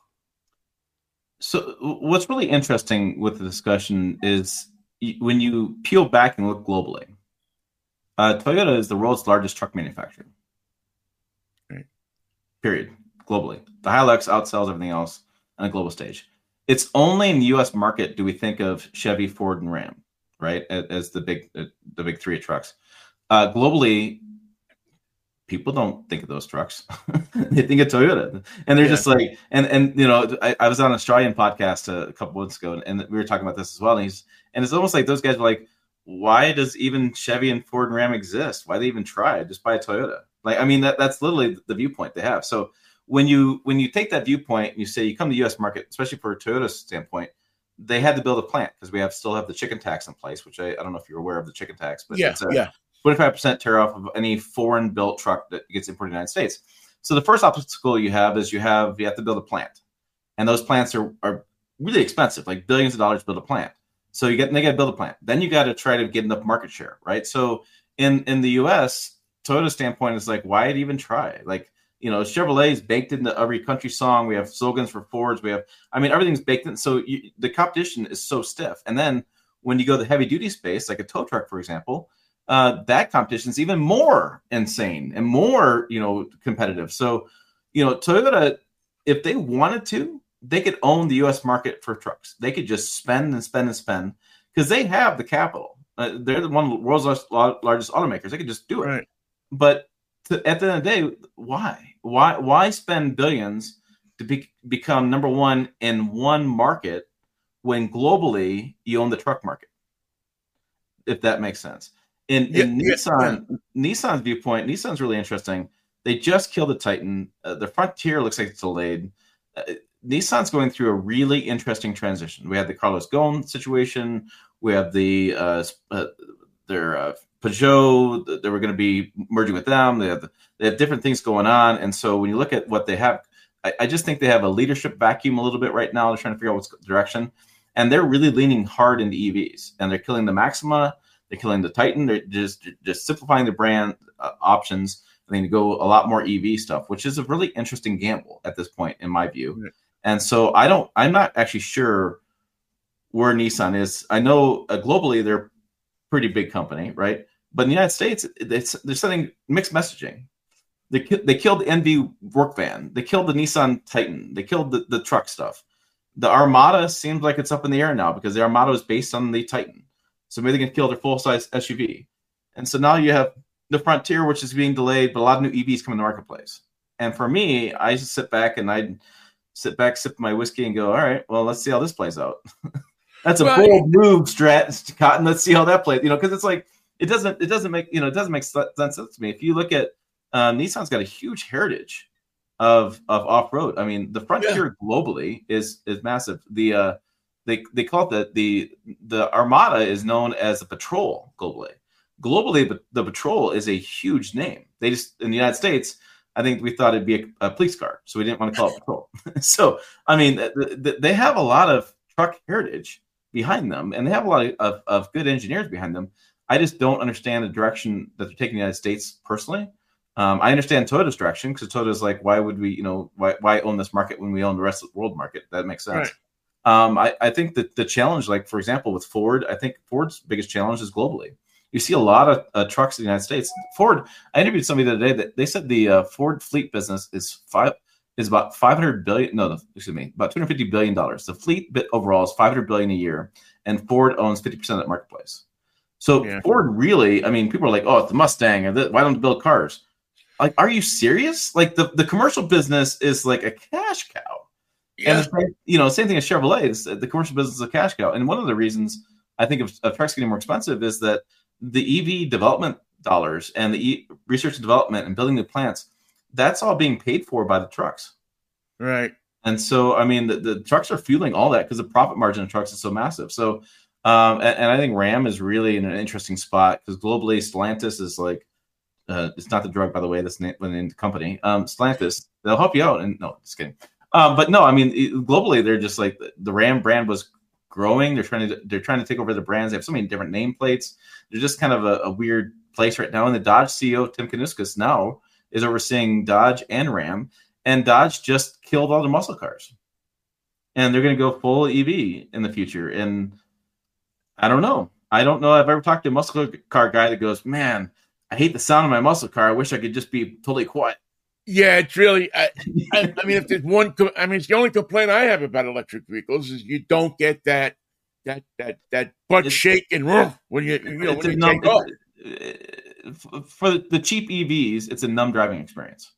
So, what's really interesting with the discussion is when you peel back and look globally. Uh, Toyota is the world's largest truck manufacturer. Right. Period. Globally, the Hilux outsells everything else on a global stage. It's only in the U.S. market do we think of Chevy, Ford, and Ram right? As the big uh, the big three trucks. Uh, globally, people don't think of those trucks. they think of Toyota, and they're yeah. just like, and and you know, I, I was on an Australian podcast a, a couple months ago, and, and, we were talking about this as well. And he's, and it's almost like those guys are like, why does even Chevy and Ford and Ram exist? Why they even try? Just buy a Toyota. Like, I mean, that that's literally the viewpoint they have. So when you when you take that viewpoint and you say you come to the U.S. market, especially for a Toyota standpoint, they had to build a plant because we have still have the chicken tax in place, which I, I don't know if you're aware of the chicken tax, but Yeah, it's a yeah. 25% tariff off of any foreign built truck that gets imported to the United States. So the first obstacle you have is you have you have to build a plant. And those plants are, are really expensive, like billions of dollars to build a plant. So you get they got to build a plant. Then you got to try to get enough market share, right? So in in the US, Toyota's standpoint is like, why even try? Like, you know, Chevrolet is baked into every country song. We have slogans for Fords. We have, I mean, everything's baked in. So you, the competition is so stiff. And then when you go to the heavy duty space, like a tow truck, for example, uh, that competition is even more insane and more, you know, competitive. So, you know, Toyota, if they wanted to, they could own the U.S. market for trucks. They could just spend and spend and spend because they have the capital. Uh, they're the one of the world's largest, largest automakers. They could just do it. Right. But to, at the end of the day, why? Why? Why spend billions to be, become number one in one market when globally you own the truck market? If that makes sense. In, in Yeah, yeah, Nissan, Nissan's viewpoint, Nissan's really interesting. They just killed the Titan. Uh, the Frontier looks like it's delayed. Uh, Nissan's going through a really interesting transition. We have the Carlos Ghosn situation. We have the uh, uh, their uh, Peugeot. They were going to be merging with them. They have they have different things going on. And so when you look at what they have, I, I just think they have a leadership vacuum a little bit right now. They're trying to figure out what's direction, and they're really leaning hard into EVs. And they're killing the Maxima. They're killing the Titan. They're just just simplifying the brand uh, options. I think to go a lot more EV stuff, which is a really interesting gamble at this point, in my view. And so I don't, I'm not actually sure where Nissan is. I know uh, globally they're a pretty big company, right? But in the United States, it's, they're sending mixed messaging. They, they killed the NV work van. They killed the Nissan Titan. They killed the, the truck stuff. The Armada seems like it's up in the air now because the Armada is based on the Titan. So maybe they can kill their full size SUV. And so now you have the Frontier, which is being delayed, but a lot of new EVs come in the marketplace. And for me, I just sit back and I sit back, sip my whiskey, and go, "All right, well, let's see how this plays out." That's a Well, bold move, Strat Cotton. Let's see how that plays. You know, because it's like it doesn't it doesn't make you know it doesn't make sense to me. If you look at um, Nissan's got a huge heritage of of off road. I mean, the Frontier globally is is massive. The uh, they they call it the the the Armada is known as the Patrol globally. Globally, but the Patrol is a huge name. They just in the United States, I think we thought it'd be a, a police car, so we didn't want to call it Patrol. so I mean, th- th- they have a lot of truck heritage behind them, and they have a lot of, of, of good engineers behind them. I just don't understand the direction that they're taking the United States personally. Um, I understand Toyota's direction because Toyota's like, why would we, you know, why, why own this market when we own the rest of the world market? That makes sense. Um, I, I think that the challenge, like for example, with Ford, I think Ford's biggest challenge is globally. You see a lot of uh, trucks in the United States. Ford. I interviewed somebody the other day that they said the uh, Ford fleet business is five is about 500 billion. No, excuse me, about 250 billion dollars. The fleet bit overall is 500 billion a year, and Ford owns 50 percent of that marketplace. So Yeah. Ford really, I mean, people are like, oh, it's the Mustang, or the, why don't they build cars? Like, are you serious? Like the, the commercial business is like a cash cow. And Yeah. same- you know, same thing as Chevrolet. Is uh, the commercial business is a cash cow, and one of the reasons I think of, of trucks getting more expensive is that the EV development dollars and the e- research and development and building the plants, that's all being paid for by the trucks. Right. And so, I mean, the, the trucks are fueling all that because the profit margin of trucks is so massive. So, um, and, and I think Ram is really in an interesting spot because globally, Stellantis is like, uh, it's not the drug, by the way, that's name of the company. Um, Stellantis, they'll help you out. And no, just kidding. Um, but no, I mean, globally, they're just like the Ram brand was growing. They're trying to they're trying to take over the brands. They have so many different nameplates. They're just kind of a, a weird place right now. And the Dodge CEO Tim Kuniskis now is overseeing Dodge and Ram, and Dodge just killed all their muscle cars, and they're going to go full EV in the future. And I don't know. I don't know. I've ever talked to a muscle car guy that goes, "Man, I hate the sound of my muscle car. I wish I could just be totally quiet." Yeah, it's really. I, I, I mean, if there's one, I mean, it's the only complaint I have about electric vehicles is you don't get that that that that butt It's- shaking "Ruff," when you you know when you numb- take off. uh, for the cheap EVs, it's a numb driving experience.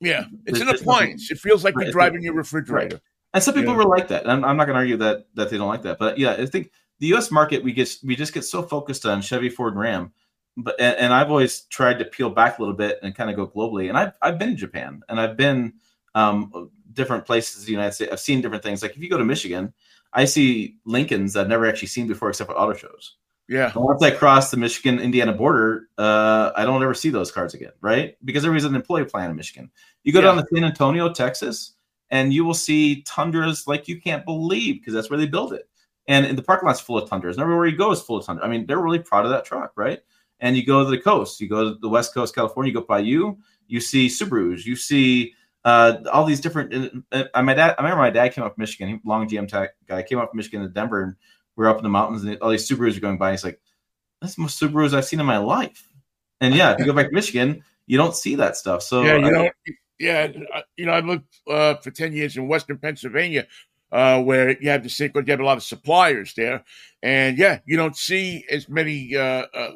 Yeah, it's There's an appliance. It feels like Right, you're driving your refrigerator. And some people Yeah. were like that. I'm, I'm not going to argue that that they don't like that, but yeah, I think the U.S. market we get we just get so focused on Chevy, Ford, and Ram, but and, and I've always tried to peel back a little bit and kind of go globally. And I've I've been in Japan and I've been um, different places in the United States. I've seen different things. Like if you go to Michigan, I see Lincolns I've never actually seen before except for auto shows. Yeah. And once I cross the Michigan Indiana border, uh, I don't ever see those cars again, right? Because there is an employee plan in Michigan. You go Yeah. down to San Antonio, Texas, and you will see tundras like you can't believe because that's where they build it. And, and the parking lot's full of tundras. And everywhere you go is full of tundra. I mean, they're really proud of that truck, right? And you go to the coast, you go to the West Coast, California, you go by you, you see Subarus, you see uh, all these different. Uh, my dad, I remember my dad came up from Michigan, he, long GM tech guy, came up from Michigan to Denver, and we are up in the mountains, and all these Subarus are going by. He's like, "That's the most Subarus I've seen in my life." And yeah, if you go back to Michigan, you don't see that stuff. So yeah, you I- yeah, you know, I lived uh, for ten years in Western Pennsylvania, uh, where you have the same, you have a lot of suppliers there, and yeah, you don't see as many uh, uh,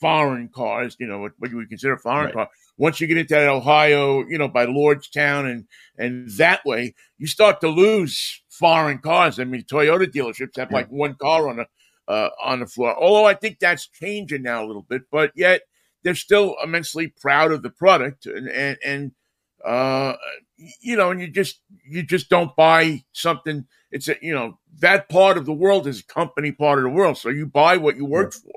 foreign cars. You know what, what you would consider a foreign Right. car. Once you get into that Ohio, you know, by Lordstown and and that way, you start to lose foreign cars. I mean, Toyota dealerships have like one car on the uh, on the floor. Although I think that's changing now a little bit, but yet they're still immensely proud of the product and and, and uh you know and you just you just don't buy something it's a you know that part of the world is a company part of the world so you buy what you work for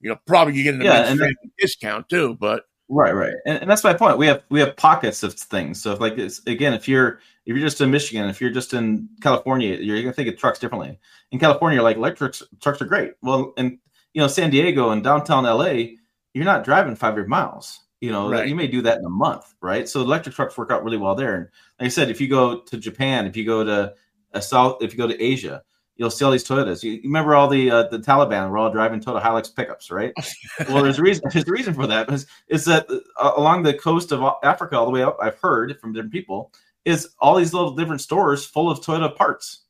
you know probably you get an Yeah, and fancy discount too but Right, right, and, and that's my point. We have we have pockets of things. So if like it's again, if you're if you're just in Michigan, if you're just in California, you're gonna think of trucks differently. In California, like electric trucks are great. Well, in you know San Diego and downtown LA, you're not driving 500 miles. You know, Right. you may do that in a month, right? So electric trucks work out really well there. And like I said, if you go to Japan, if you go to a south, if you go to Asia, you'll see all these Toyotas. You, you remember all the uh, the Taliban were all driving Toyota Hilux pickups, right? well, there's a reason. There's a reason for that. Is, is that uh, along the coast of Africa, all the way up, I've heard from different people, is all these little different stores full of Toyota parts.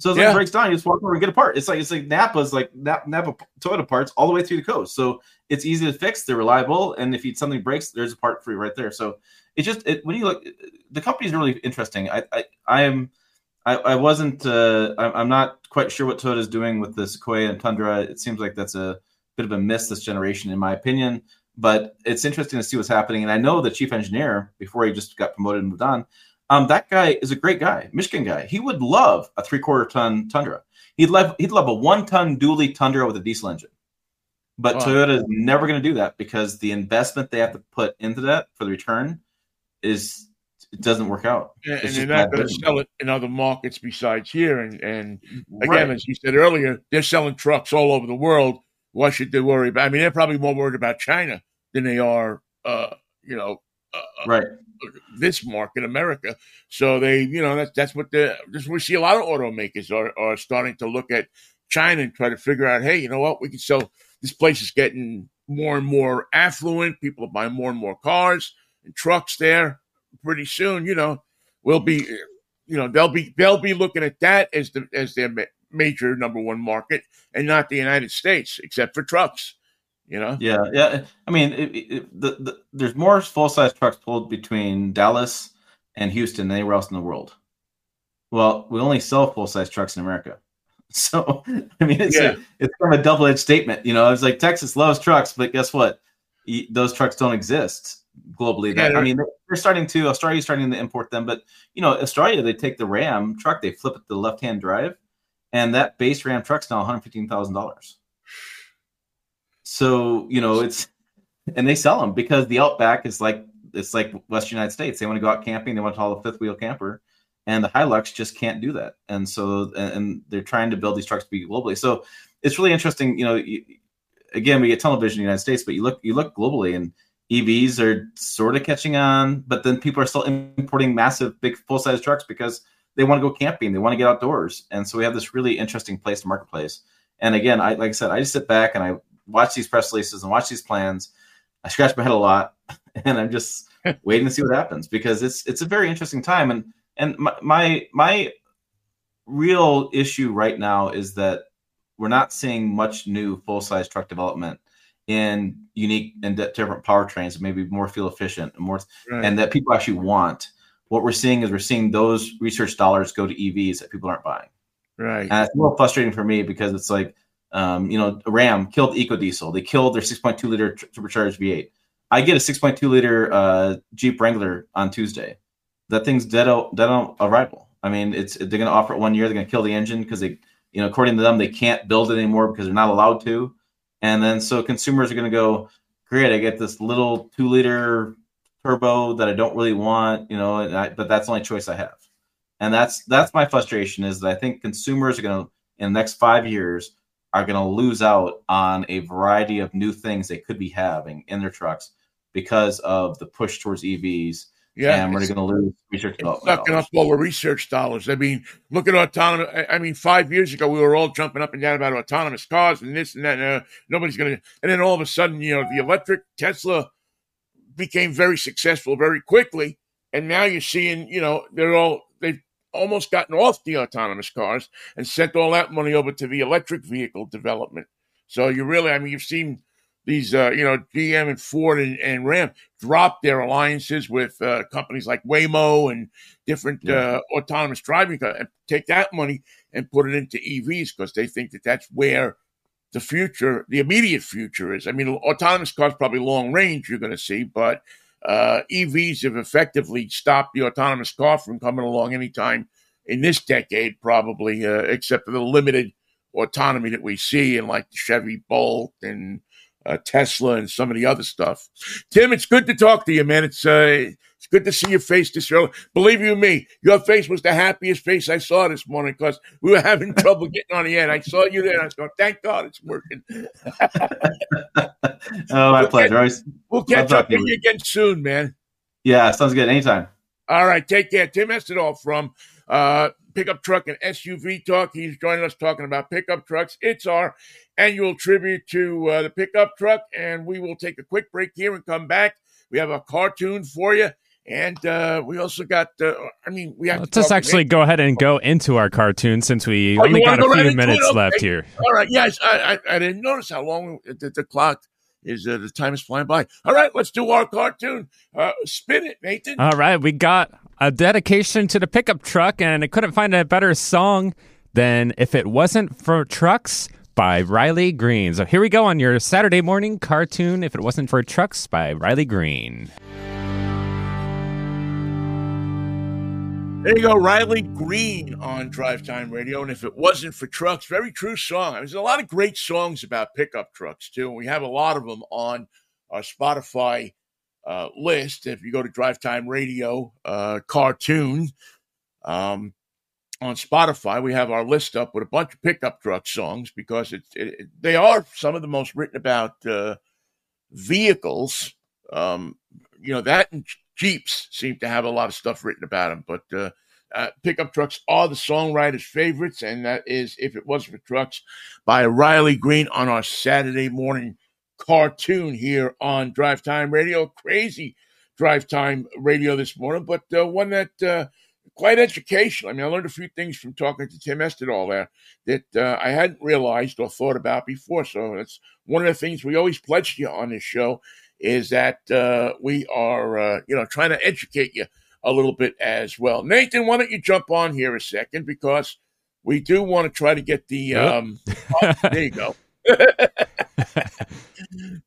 So as Yeah. it breaks down, you just walk over and get a part. It's like it's like Napa's like Napa, Napa Toyota parts all the way through the coast. So it's easy to fix. They're reliable, and if you, something breaks, there's a part for you right there. So it just it, when you look, the company's really interesting. I I, I am. I, I wasn't. Uh, I'm, I'm not quite sure what Toyota's doing with the Sequoia and Tundra. It seems like that's a bit of a miss this generation, in my opinion. But it's interesting to see what's happening. And I know the chief engineer, before he just got promoted and moved on, um, that guy is a great guy, Michigan guy. He would love a three quarter ton Tundra. He'd love he'd love a one ton dually Tundra with a diesel engine. But Wow. Toyota is never going to do that because the investment they have to put into that for the return is it doesn't work out. and, and they're not going to sell it in other markets besides here and and again Right. as you said earlier they're selling trucks all over the world why should they worry about i mean they're probably more worried about china than they are uh you know uh, right. This market, America. So they, you know, that's that's what the just we see a lot of automakers are are starting to look at China and try to figure out, hey, you know what, we can sell. This place is getting more and more affluent. People are buying more and more cars and trucks there. Pretty soon, you know, we'll be, you know, they'll be they'll be looking at that as the as their ma- major number one market, and not the United States, except for trucks. You know, Yeah, yeah. I mean, it, it, the, the, there's more full size trucks pulled between Dallas and Houston than anywhere else in the world. Well, we only sell full size trucks in America, so I mean, it's Yeah. a, it's kind of a double edged statement. You know, it's like Texas loves trucks, but guess what? Those trucks don't exist globally. Yeah, That, I mean, they're starting to Australia's starting to import them, but you know, Australia they take the Ram truck, they flip it to the left hand drive, and that base Ram truck's now one hundred fifteen thousand dollars. So you know it's and they sell them because the Outback is like it's like Western United States. They want to go out camping. They want to haul a fifth wheel camper, and the Hilux just can't do that. And so and, they're trying to build these trucks to be globally. So it's really interesting. You know, you, again, we get television in the United States, but you look you look globally, and EVs are sort of catching on. But then people are still importing massive, big, full size trucks because they want to go camping. They want to get outdoors, and so we have this really interesting place to marketplace. And again, I like I said, I just sit back and I watch these press releases and watch these plans. I scratch my head a lot, and I'm just waiting to see what happens because it's it's a very interesting time. And and my my, my real issue right now is that we're not seeing much new full size truck development in unique and di- different powertrains, that maybe more fuel efficient and more, Right. and that people actually want. What we're seeing is we're seeing those research dollars go to EVs that people aren't buying. right. And it's a little frustrating for me because it's like, um, you know, Ram killed EcoDiesel. They killed their 6.2 liter tur- turbocharged V8. I get a 6.2 liter uh, Jeep Wrangler on Tuesday. That thing's dead on, dead on arrival. I mean, it's they're going to offer it one year. They're going to kill the engine because they, you know, according to them, they can't build it anymore because they're not allowed to. And then so consumers are going to go, great, I get this little two liter turbo that I don't really want, you know, I, but that's the only choice I have. And that's that's my frustration is that I think consumers are going to in the next five years are going to lose out on a variety of new things they could be having in their trucks because of the push towards EVs. Yeah, and we're going to lose research development. Sucking up all the research dollars. I mean, look at autonomous. I mean, five years ago, we were all jumping up and down about autonomous cars and this and that. And, uh, nobody's going to. And then all of a sudden, you know, the electric Tesla became very successful very quickly. And now you're seeing, you know, they're all almost gotten off the autonomous cars and sent all that money over to the electric vehicle development. So you really, I mean, you've seen these, uh, you know, GM and Ford and, and Ram drop their alliances with uh, companies like Waymo and different yeah. uh, autonomous driving and take that money and put it into EVs because they think that that's where the future, the immediate future is. I mean, autonomous cars probably long range you're going to see, but uh, EVs have effectively stopped the autonomous car from coming along anytime in this decade, probably, uh, except for the limited autonomy that we see in like the Chevy Bolt and uh, Tesla and some of the other stuff. Tim, it's good to talk to you, man. It's uh, good to see your face this early. Believe you me, your face was the happiest face I saw this morning because we were having trouble getting on the air. I saw you there, and I was going, "Thank God it's working." oh, my we'll pleasure. Get, we'll catch up with you again soon, man. Yeah, sounds good. Anytime. All right, take care. Tim Esterdahl from uh, Pickup Truck and SUV Talk. He's joining us talking about pickup trucks. It's our annual tribute to uh, the pickup truck, and we will take a quick break here and come back. We have a CarTune for you. And uh, we also got, uh, I mean, we have Let's just actually go ahead and go into our CarTune since we oh, only got a few right minutes okay. left here. All right. Yes. I, I, I didn't notice how long the, the clock is. Uh, the time is flying by. All right. Let's do our CarTune. Uh, spin it, Nathan. All right. We got a dedication to the pickup truck, and I couldn't find a better song than If It Wasn't for Trucks by Riley Green. So here we go on your Saturday morning CarTune, If It Wasn't for Trucks by Riley Green. There you go, Riley Green on Drive Time Radio. And if it wasn't for trucks, very true song. There's a lot of great songs about pickup trucks, too. We have a lot of them on our Spotify uh, list. If you go to Drive Time Radio uh, CarTune um, on Spotify, we have our list up with a bunch of pickup truck songs because it, it, they are some of the most written about uh, vehicles. Um, you know, that and Jeeps seem to have a lot of stuff written about them, but uh, uh, pickup trucks are the songwriter's favorites, and that is "If It Was for Trucks" by Riley Green on our Saturday morning CarTune here on Drive Time Radio. Crazy Drive Time Radio this morning, but uh, one that uh, quite educational. I mean, I learned a few things from talking to Tim Esterdahl there that uh, I hadn't realized or thought about before. So that's one of the things we always pledge to you on this show is that uh, we are, uh, you know, trying to educate you a little bit as well. Nathan, why don't you jump on here a second because we do want to try to get the. Yep. Um, oh, there you go.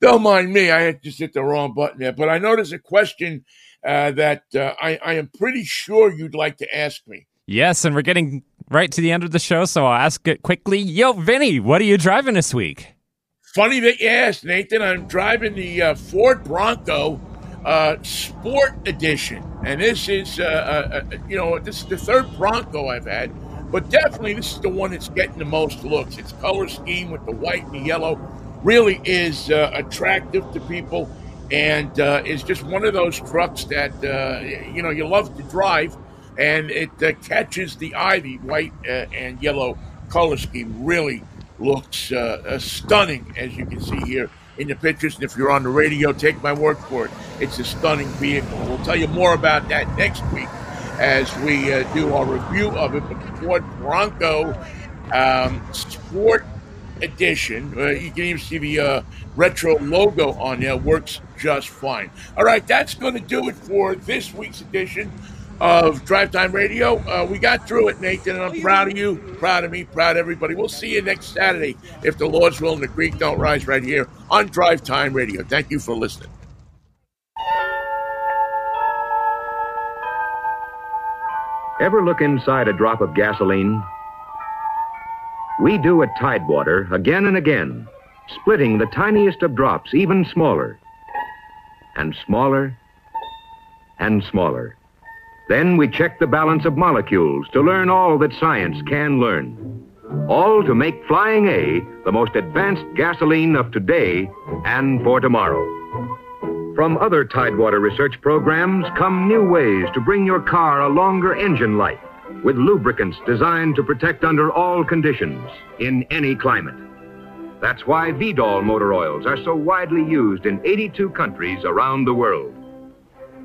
Don't mind me. I just hit the wrong button there. But I know there's a question uh, that uh, I, I am pretty sure you'd like to ask me. Yes, and we're getting right to the end of the show, so I'll ask it quickly. Yo, Vinnie, what are you driving this week? Funny that you asked, Nathan. I'm driving the uh, Ford Bronco uh, Sport Edition, and this is, uh, uh, uh, you know, this is the third Bronco I've had, but definitely this is the one that's getting the most looks. Its color scheme with the white and the yellow really is uh, attractive to people, and is just one of those trucks that you know you love to drive, and it catches the eye. The white and yellow color scheme really looks uh, uh, stunning, as you can see here in the pictures. And if you're on the radio, take my word for it. It's a stunning vehicle. We'll tell you more about that next week as we uh, do our review of it. But the Ford Bronco um, Sport Edition, uh, you can even see the uh, retro logo on there, works just fine. All right, that's going to do it for this week's edition of Drive Time Radio. Uh, we got through it, Nathan, and I'm proud of you, proud of me, proud of everybody. We'll see you next Saturday if the Lord's will and the creek don't rise right here on Drive Time Radio. Thank you for listening. Ever look inside a drop of gasoline? We do at Tidewater again and again, splitting the tiniest of drops even smaller, and smaller, and smaller. Then we check the balance of molecules to learn all that science can learn. All to make Flying A the most advanced gasoline of today and for tomorrow. From other Tidewater research programs come new ways to bring your car a longer engine life with lubricants designed to protect under all conditions in any climate. That's why Veedol motor oils are so widely used in 82 countries around the world.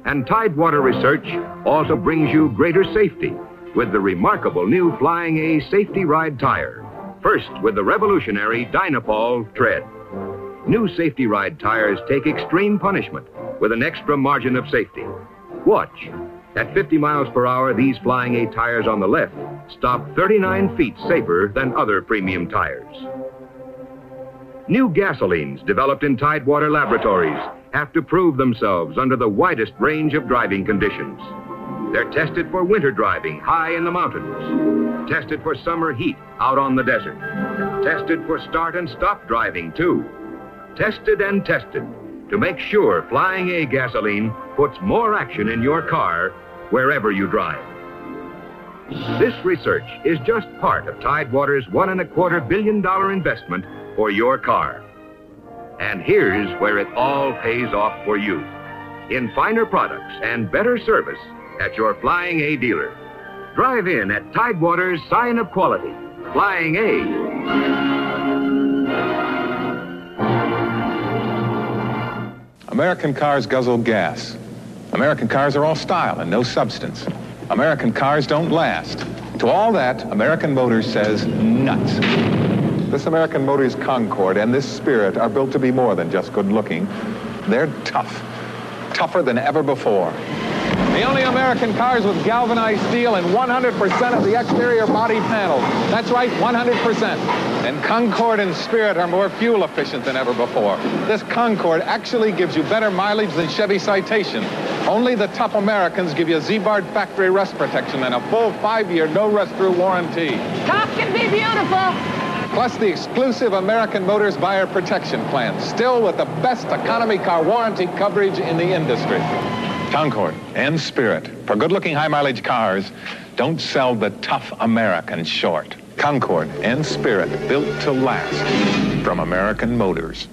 And Tidewater Research also brings you greater safety with the remarkable new Flying A Safety Ride tire. First, with the revolutionary Dynapol tread. New Safety Ride tires take extreme punishment with an extra margin of safety. Watch. At 50 miles per hour, these Flying A tires on the left stop 39 feet safer than other premium tires. New gasolines developed in Tidewater laboratories have to prove themselves under the widest range of driving conditions. They're tested for winter driving high in the mountains, tested for summer heat out on the desert, tested for start and stop driving, too. Tested and tested to make sure Flying A gasoline puts more action in your car wherever you drive. This research is just part of Tidewater's one and a quarter billion dollar investment for your car. And here's where it all pays off for you in finer products and better service at your Flying A dealer. Drive in at Tidewater's sign of quality, Flying A. American cars guzzle gas. American cars are all style and no substance. American cars don't last. To all that, American Motors says nuts. This American Motors Concord and this Spirit are built to be more than just good looking. They're tough, tougher than ever before. The only American cars with galvanized steel and 100% of the exterior body panels. That's right, 100%. And Concord and Spirit are more fuel efficient than ever before. This Concord actually gives you better mileage than Chevy Citation. Only the top Americans give you Ziebart factory rust protection and a full five-year no-rust-through warranty. Tough can be beautiful plus the exclusive American Motors Buyer Protection Plan, still with the best economy car warranty coverage in the industry. Concord and Spirit, for good-looking high-mileage cars, don't sell the tough American short. Concord and Spirit, built to last from American Motors.